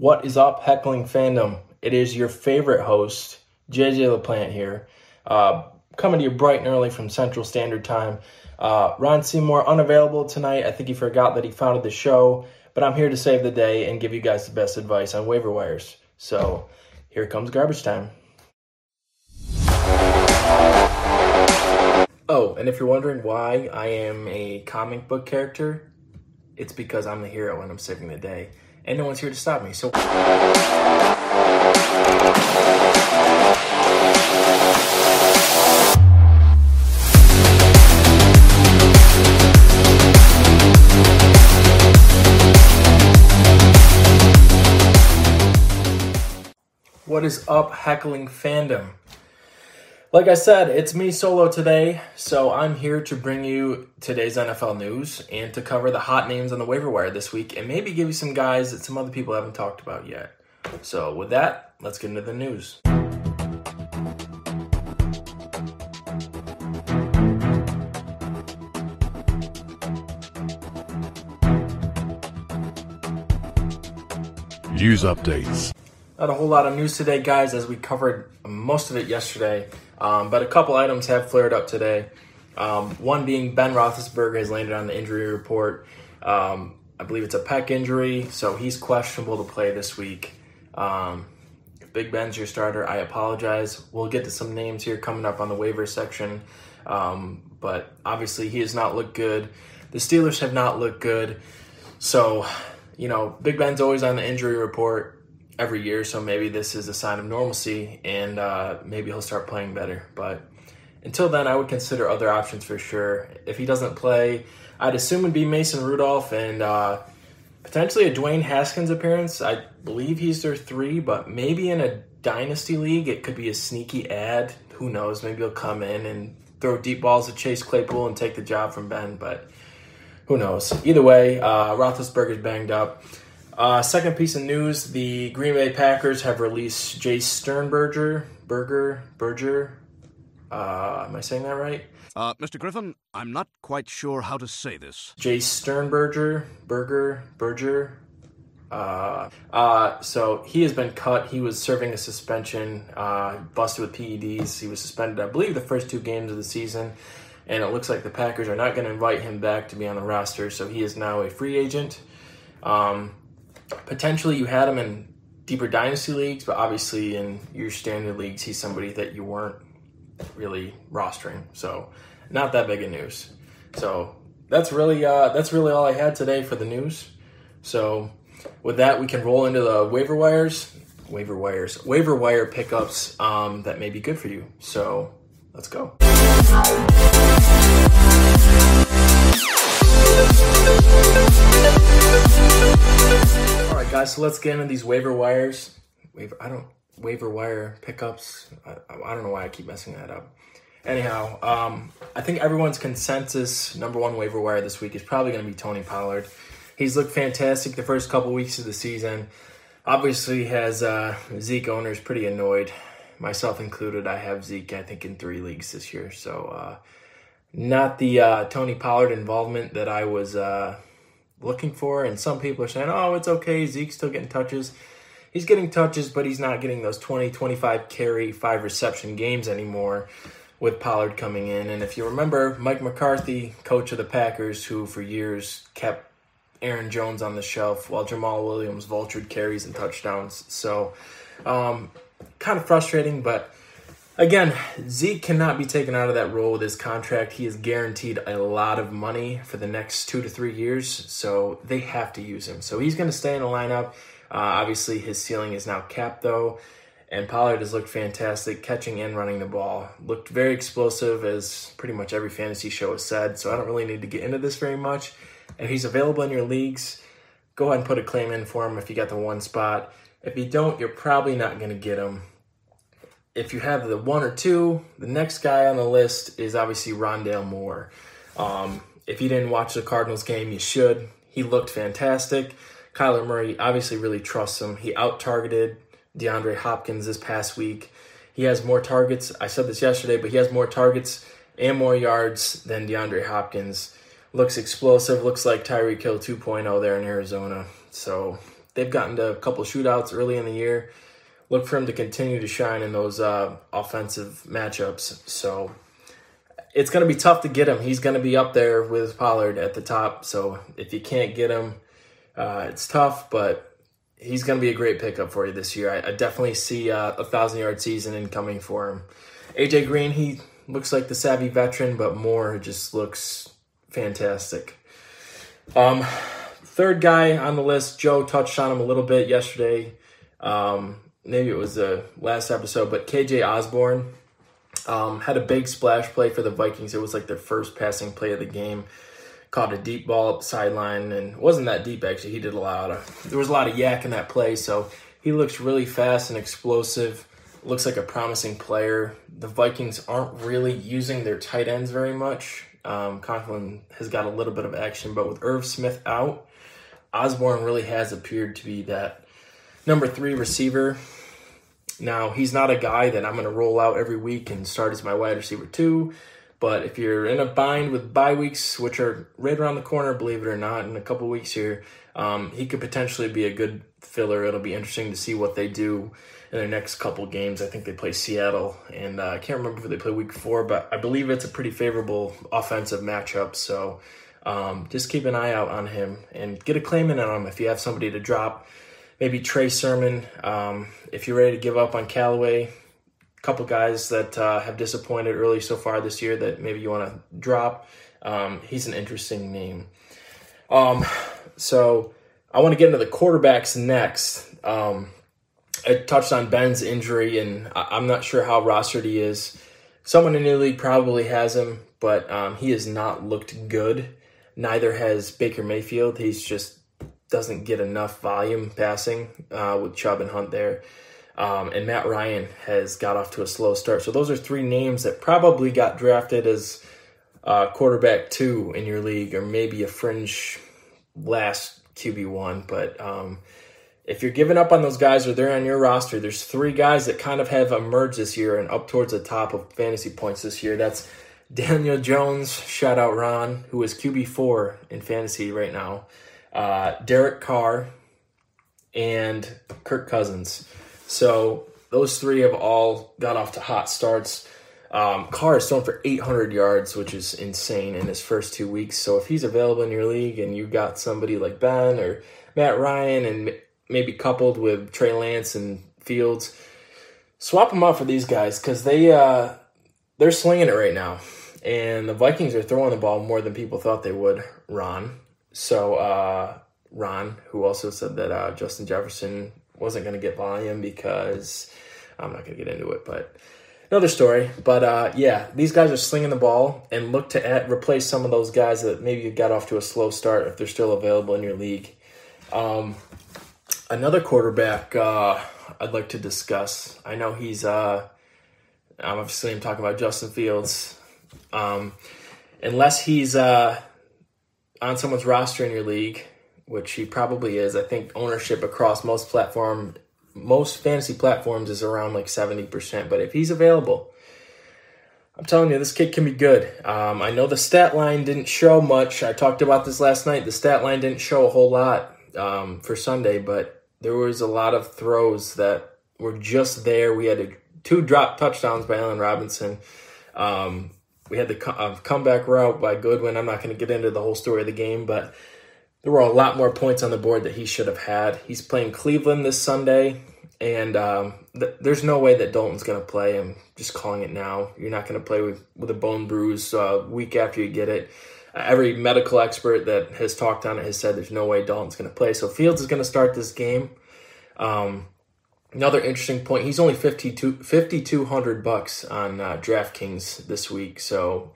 What is up, Heckling Fandom? It is your favorite host, JJ LaPlante here, uh, coming to you bright and early from Central Standard Time. Uh, Ron Seymour unavailable tonight. I think he forgot that he founded the show, but I'm here to save the day and give you guys the best advice on waiver wires. So here comes garbage time. Oh, and if you're wondering why I am a comic book character, it's because I'm the hero and I'm saving the day. And no one's here to stop me. So. What is up, heckling fandom? Like I said, it's me solo today, so I'm here to bring you today's NFL news and to cover the hot names on the waiver wire this week and maybe give you some guys that some other people haven't talked about yet. So, with that, let's get into the news. News updates. Not a whole lot of news today, guys, as we covered most of it yesterday. Um, but a couple items have flared up today. Um, one being Ben Roethlisberger has landed on the injury report. Um, I believe it's a pec injury, so he's questionable to play this week. Um, if Big Ben's your starter, I apologize. We'll get to some names here coming up on the waiver section. Um, but obviously, he has not looked good. The Steelers have not looked good. So, you know, Big Ben's always on the injury report every year, so maybe this is a sign of normalcy and uh, maybe he'll start playing better. But until then, I would consider other options for sure. If he doesn't play, I'd assume it'd be Mason Rudolph and uh, potentially a Dwayne Haskins appearance. I believe he's their three, but maybe in a dynasty league, it could be a sneaky ad. Who knows? Maybe he'll come in and throw deep balls at Chase Claypool and take the job from Ben, but who knows? Either way, uh, Roethlisberger's banged up. Uh, second piece of news: the Green Bay Packers have released Jay Sternberger. Berger, Berger. Uh, am I saying that right? Uh, Mr. Griffin, I'm not quite sure how to say this. Jay Sternberger, Berger, Berger. Uh, uh, so he has been cut. He was serving a suspension, uh, busted with PEDs. He was suspended, I believe, the first two games of the season. And it looks like the Packers are not going to invite him back to be on the roster. So he is now a free agent. Um, potentially you had him in deeper dynasty leagues, but obviously in your standard leagues, he's somebody that you weren't really rostering. So not that big of news. So that's really uh, that's really all I had today for the news. So with that, we can roll into the waiver wires, waiver wires, waiver wire pickups um, that may be good for you. So let's go. Guys. So let's get into these waiver wires. Waiver. I don't waiver wire pickups. I, I don't know why I keep messing that up. Anyhow, um, I think everyone's consensus number one waiver wire this week is probably going to be Tony Pollard. He's looked fantastic the first couple weeks of the season. Obviously, has uh, Zeke owners pretty annoyed, myself included. I have Zeke, I think, in three leagues this year. So, uh, not the uh, Tony Pollard involvement that I was uh, looking for. And some people are saying, oh, it's okay. Zeke's still getting touches. He's getting touches, but he's not getting those 20, 25 carry, five reception games anymore with Pollard coming in. And if you remember, Mike McCarthy, coach of the Packers, who for years kept Aaron Jones on the shelf while Jamaal Williams vultured carries and touchdowns. So, um, kind of frustrating, but Again, Zeke cannot be taken out of that role with his contract. He is guaranteed a lot of money for the next two to three years, so they have to use him. So he's going to stay in the lineup. Uh, obviously, his ceiling is now capped, though, and Pollard has looked fantastic, catching and running the ball. Looked very explosive, as pretty much every fantasy show has said, so I don't really need to get into this very much. If he's available in your leagues, go ahead and put a claim in for him if you got the one spot. If you don't, you're probably not going to get him if you have the one or two, the next guy on the list is obviously Rondale Moore. Um, if you didn't watch the Cardinals game, you should. He looked fantastic. Kyler Murray obviously really trusts him. He out targeted DeAndre Hopkins this past week. He has more targets. I said this yesterday, but he has more targets and more yards than DeAndre Hopkins. Looks explosive. Looks like Tyreek Hill 2.0 there in Arizona. So they've gotten to a couple shootouts early in the year. Look for him to continue to shine in those uh, offensive matchups. So it's going to be tough to get him. He's going to be up there with Pollard at the top. So if you can't get him, uh, it's tough, but he's going to be a great pickup for you this year. I, I definitely see uh, a thousand yard season incoming for him. AJ Green, he looks like the savvy veteran, but Moore just looks fantastic. Um, third guy on the list, Joe touched on him a little bit yesterday. Um, maybe it was the last episode, but KJ Osborne um, had a big splash play for the Vikings. It was like their first passing play of the game. Caught a deep ball up sideline, and wasn't that deep actually. He did a lot of there was a lot of YAC in that play, so he looks really fast and explosive. Looks like a promising player. The Vikings aren't really using their tight ends very much. Um, Conklin has got a little bit of action, but with Irv Smith out, Osborne really has appeared to be that number three receiver. Now, he's not a guy that I'm going to roll out every week and start as my wide receiver two. But if you're in a bind with bye weeks, which are right around the corner, believe it or not, in a couple weeks here, um, he could potentially be a good filler. It'll be interesting to see what they do in their next couple games. I think they play Seattle, and uh, I can't remember if they play week four, but I believe it's a pretty favorable offensive matchup. So um, just keep an eye out on him and get a claim in on him if you have somebody to drop. Maybe Trey Sermon. Um, if you're ready to give up on Callaway, a couple guys that uh, have disappointed early so far this year that maybe you want to drop. Um, he's an interesting name. Um, so I want to get into the quarterbacks next. Um, I touched on Ben's injury, and I'm not sure how rostered he is. Someone in the league probably has him, but um, he has not looked good. Neither has Baker Mayfield. He's just doesn't get enough volume passing uh, with Chubb and Hunt there. Um, and Matt Ryan has got off to a slow start. So those are three names that probably got drafted as uh, quarterback two in your league, or maybe a fringe last QB one. But um, if you're giving up on those guys or they're on your roster, there's three guys that kind of have emerged this year and up towards the top of fantasy points this year. That's Daniel Jones, shout out Ron, who is QB4 in fantasy right now, uh, Derek Carr, and Kirk Cousins. So those three have all got off to hot starts. Um, Carr is thrown for 800 yards, which is insane in his first two weeks. So if he's available in your league and you got somebody like Ben or Matt Ryan and maybe coupled with Trey Lance and Fields. Swap them out for these guys because they uh, they're slinging it right now, and the Vikings are throwing the ball more than people thought they would. Ron, so uh, Ron, who also said that uh, Justin Jefferson wasn't going to get volume because I'm not going to get into it, but another story. But uh, yeah, these guys are slinging the ball and look to add, replace some of those guys that maybe you got off to a slow start if they're still available in your league. Um, another quarterback uh, I'd like to discuss. I know he's uh, obviously I'm talking about Justin Fields. Um, unless he's uh, on someone's roster in your league, which he probably is, I think ownership across most platform, most fantasy platforms is around like seventy percent. But if he's available, I'm telling you, this kid can be good. Um, I know the stat line didn't show much. I talked about this last night. The stat line didn't show a whole lot um, for Sunday, but there was a lot of throws that were just there. We had a, two drop touchdowns by Allen Robinson. Um, we had the uh, comeback route by Goodwin. I'm not going to get into the whole story of the game, but there were a lot more points on the board that he should have had. He's playing Cleveland this Sunday, and um, th- there's no way that Dalton's going to play. I'm just calling it now. You're not going to play with, with a bone bruise uh, week after you get it every medical expert that has talked on it has said there's no way Dalton's going to play. So Fields is going to start this game. Um, another interesting point: he's only 5200 bucks on uh, DraftKings this week. So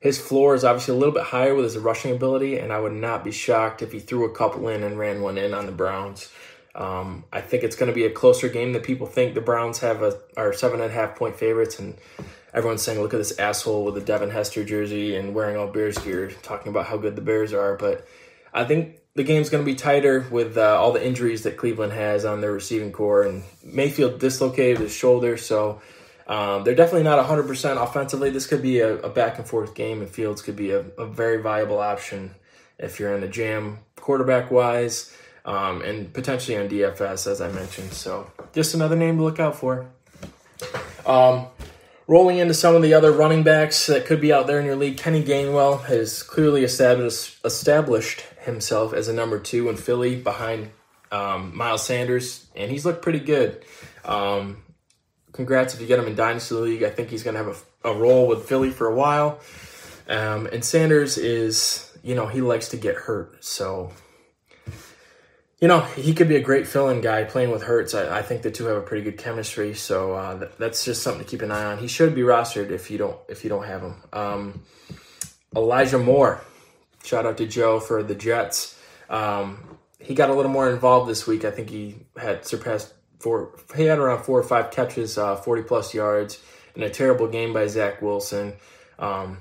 his floor is obviously a little bit higher with his rushing ability, and I would not be shocked if he threw a couple in and ran one in on the Browns. Um, I think it's going to be a closer game than people think. The Browns have a are seven and a half point favorites, and everyone's saying, look at this asshole with the Devin Hester jersey and wearing all Bears gear, talking about how good the Bears are. But I think the game's going to be tighter with uh, all the injuries that Cleveland has on their receiving corps. And Mayfield dislocated his shoulder, so um, they're definitely not 100% offensively. This could be a, a back and forth game, and Fields could be a, a, very viable option if you're in the jam quarterback wise. um, and potentially on DFS, as I mentioned. So just another name to look out for. Um, rolling into some of the other running backs that could be out there in your league, Kenny Gainwell has clearly established himself as a number two in Philly behind um, Miles Sanders, and he's looked pretty good. Um, congrats if you get him in Dynasty League. I think he's going to have a, a, role with Philly for a while. Um, and Sanders is, you know, he likes to get hurt. So, you know, he could be a great fill in guy playing with Hurts. I, I, think the two have a pretty good chemistry. So uh, th- that's just something to keep an eye on. He should be rostered if you don't if you don't have him. Um, Elijah Moore. Shout out to Joe for the Jets. Um, he got a little more involved this week. I think he had surpassed four. He had around four or five catches, uh, forty plus yards, in a terrible game by Zach Wilson. Um,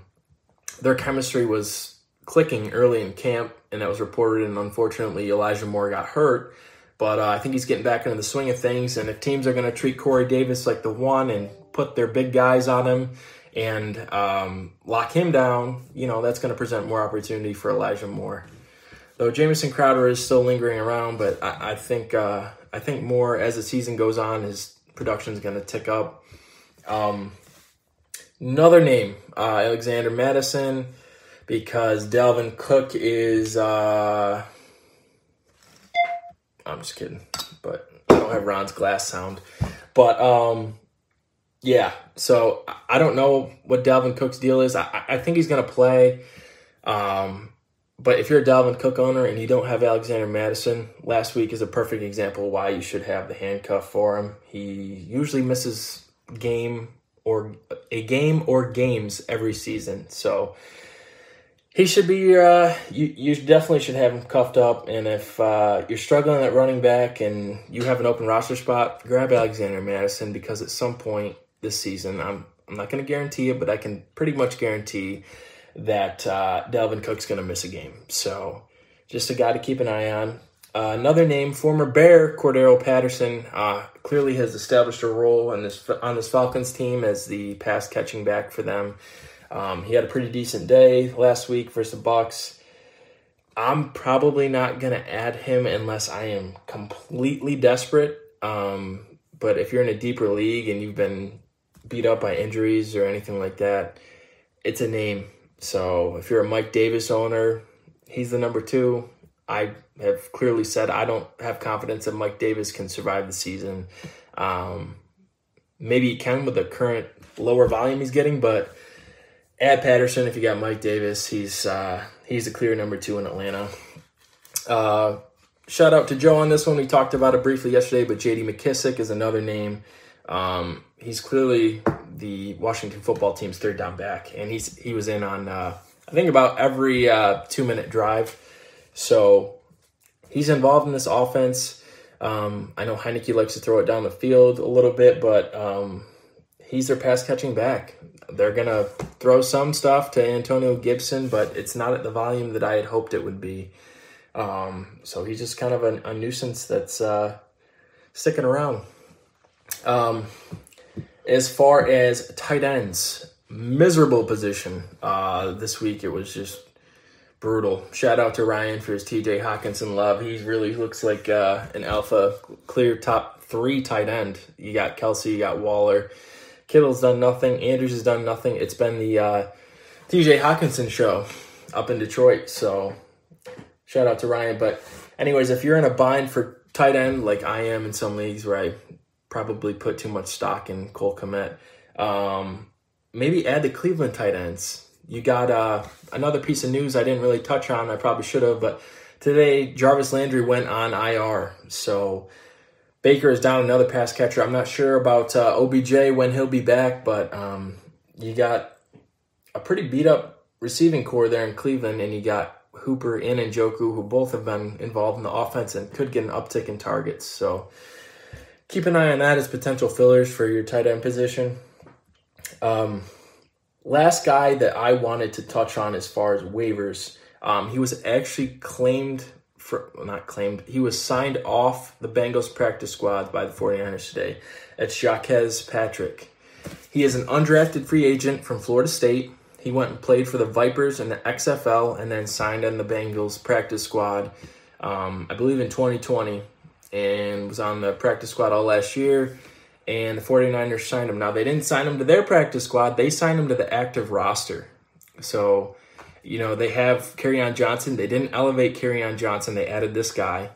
their chemistry was clicking early in camp, and that was reported. And unfortunately, Elijah Moore got hurt. But uh, I think he's getting back into the swing of things. And if teams are going to treat Corey Davis like the one and put their big guys on him and um, lock him down, you know, that's going to present more opportunity for Elijah Moore. Though Jamison Crowder is still lingering around, but I, I think uh, I think more as the season goes on, his production is going to tick up. Um, another name, uh, Alexander Mattison, because Dalvin Cook is. Uh, I'm just kidding, but I don't have Ron's glass sound. But um, yeah, so I don't know what Dalvin Cook's deal is. I, I think he's going to play. Um, but if you're a Dalvin Cook owner and you don't have Alexander Mattison, last week is a perfect example why you should have the handcuff for him. He usually misses game or a game or games every season, so he should be. Uh, you you definitely should have him cuffed up. And if uh, you're struggling at running back and you have an open roster spot, grab Alexander Mattison because at some point this season, I'm I'm not going to guarantee it, but I can pretty much guarantee that uh, Dalvin Cook's going to miss a game. So just a guy to keep an eye on. Uh, another name, former Bear Cordero Patterson, uh, clearly has established a role on this on this Falcons team as the pass catching back for them. Um, he had a pretty decent day last week versus the Bucs. I'm probably not going to add him unless I am completely desperate. Um, but if you're in a deeper league and you've been beat up by injuries or anything like that, it's a name so if you're a Mike Davis owner, he's the number two. I have clearly said I don't have confidence that Mike Davis can survive the season. Um, maybe he can with the current lower volume he's getting, but add Patterson if you got Mike Davis. He's uh, he's a clear number two in Atlanta. Uh, shout out to Joe on this one. We talked about it briefly yesterday, but J.D. McKissic is another name. Um, he's clearly the Washington football team's third down back, and he's he was in on uh, I think about every uh, two minute drive. So he's involved in this offense. Um, I know Heinicke likes to throw it down the field a little bit, but um, he's their pass catching back. They're gonna throw some stuff to Antonio Gibson, but it's not at the volume that I had hoped it would be. Um, so he's just kind of a, nuisance that's uh, sticking around. Um, as far as tight ends, miserable position uh, this week. It was just brutal. Shout out to Ryan for his TJ Hockenson love. He really looks like uh, an alpha, clear top three tight end. You got Kelce, you got Waller. Kittle's done nothing. Andrews has done nothing. It's been the uh, TJ Hockenson show up in Detroit. So shout out to Ryan. But anyways, if you're in a bind for tight end like I am in some leagues where I probably put too much stock in Cole Kmet. Um, maybe add the Cleveland tight ends. You got uh, another piece of news I didn't really touch on. I probably should have, but today Jarvis Landry went on IR. So Baker is down another pass catcher. I'm not sure about uh, OBJ when he'll be back, but um, you got a pretty beat up receiving corps there in Cleveland, and you got Hooper in and Njoku, who both have been involved in the offense and could get an uptick in targets. So keep an eye on that as potential fillers for your tight end position. Um, last guy that I wanted to touch on as far as waivers, um, he was actually claimed for, well, not claimed, he was signed off the Bengals practice squad by the 49ers today. It's Jacques Patrick. He is an undrafted free agent from Florida State. He went and played for the Vipers in the XFL and then signed on the Bengals practice squad um, I believe in 2020, and was on the practice squad all last year. And the 49ers signed him. Now, they didn't sign him to their practice squad, they signed him to the active roster. So, you know, they have on Johnson. They didn't elevate on Johnson, they added this guy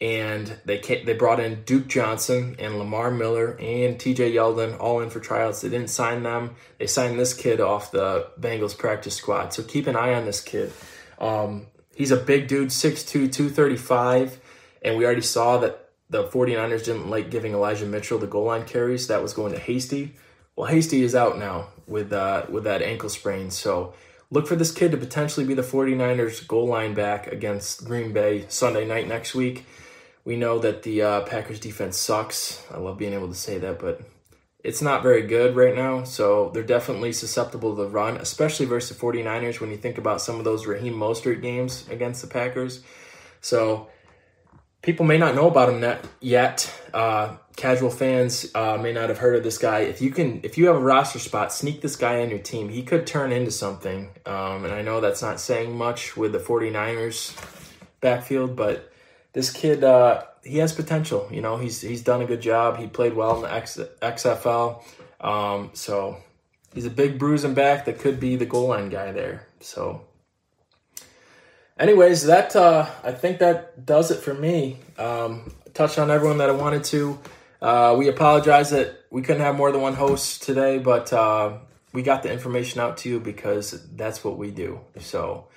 and they they brought in Duke Johnson and Lamar Miller and T.J. Yeldon all in for tryouts. They didn't sign them. They signed this kid off the Bengals practice squad. So keep an eye on this kid. Um, he's a big dude, 6'2", 235, and we already saw that the 49ers didn't like giving Elijah Mitchell the goal line carries. That was going to Hasty. Well, Hasty is out now with uh, with that ankle sprain. So look for this kid to potentially be the 49ers goal line back against Green Bay Sunday night next week. We know that the uh, Packers defense sucks. I love being able to say that, but it's not very good right now. So they're definitely susceptible to the run, especially versus the 49ers when you think about some of those Raheem Mostert games against the Packers. So people may not know about him yet. Uh, casual fans uh, may not have heard of this guy. If you can, if you have a roster spot, sneak this guy on your team. He could turn into something. Um, and I know that's not saying much with the 49ers backfield, but this kid, uh, he has potential. You know, he's he's done a good job. He played well in the X, XFL. Um, so he's a big bruising back that could be the goal line guy there. So, anyways, that uh, I think that does it for me. Um, touched on everyone that I wanted to. Uh, we apologize that we couldn't have more than one host today, but uh, we got the information out to you because that's what we do. So.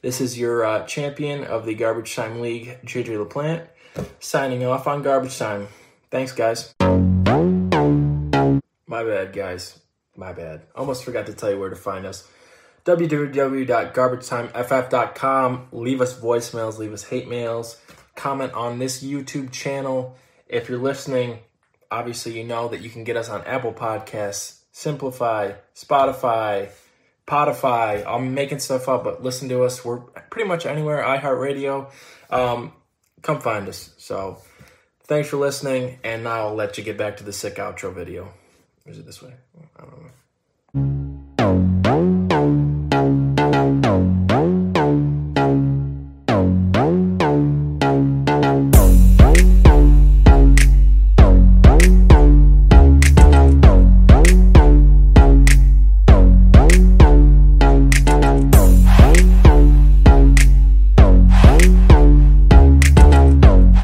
This is your uh, champion of the Garbage Time League, JJ LaPlante, signing off on Garbage Time. Thanks, guys. My bad, guys. My bad. Almost forgot to tell you where to find us. www.garbagetimeff.com. Leave us voicemails, leave us hate mails, comment on this YouTube channel. If you're listening, obviously you know that you can get us on Apple Podcasts, Simplify, Spotify, Spotify. I'm making stuff up, but listen to us. We're pretty much anywhere. iHeartRadio. Um, come find us. So thanks for listening, and now I'll let you get back to the sick outro video. Is it this way? I don't know.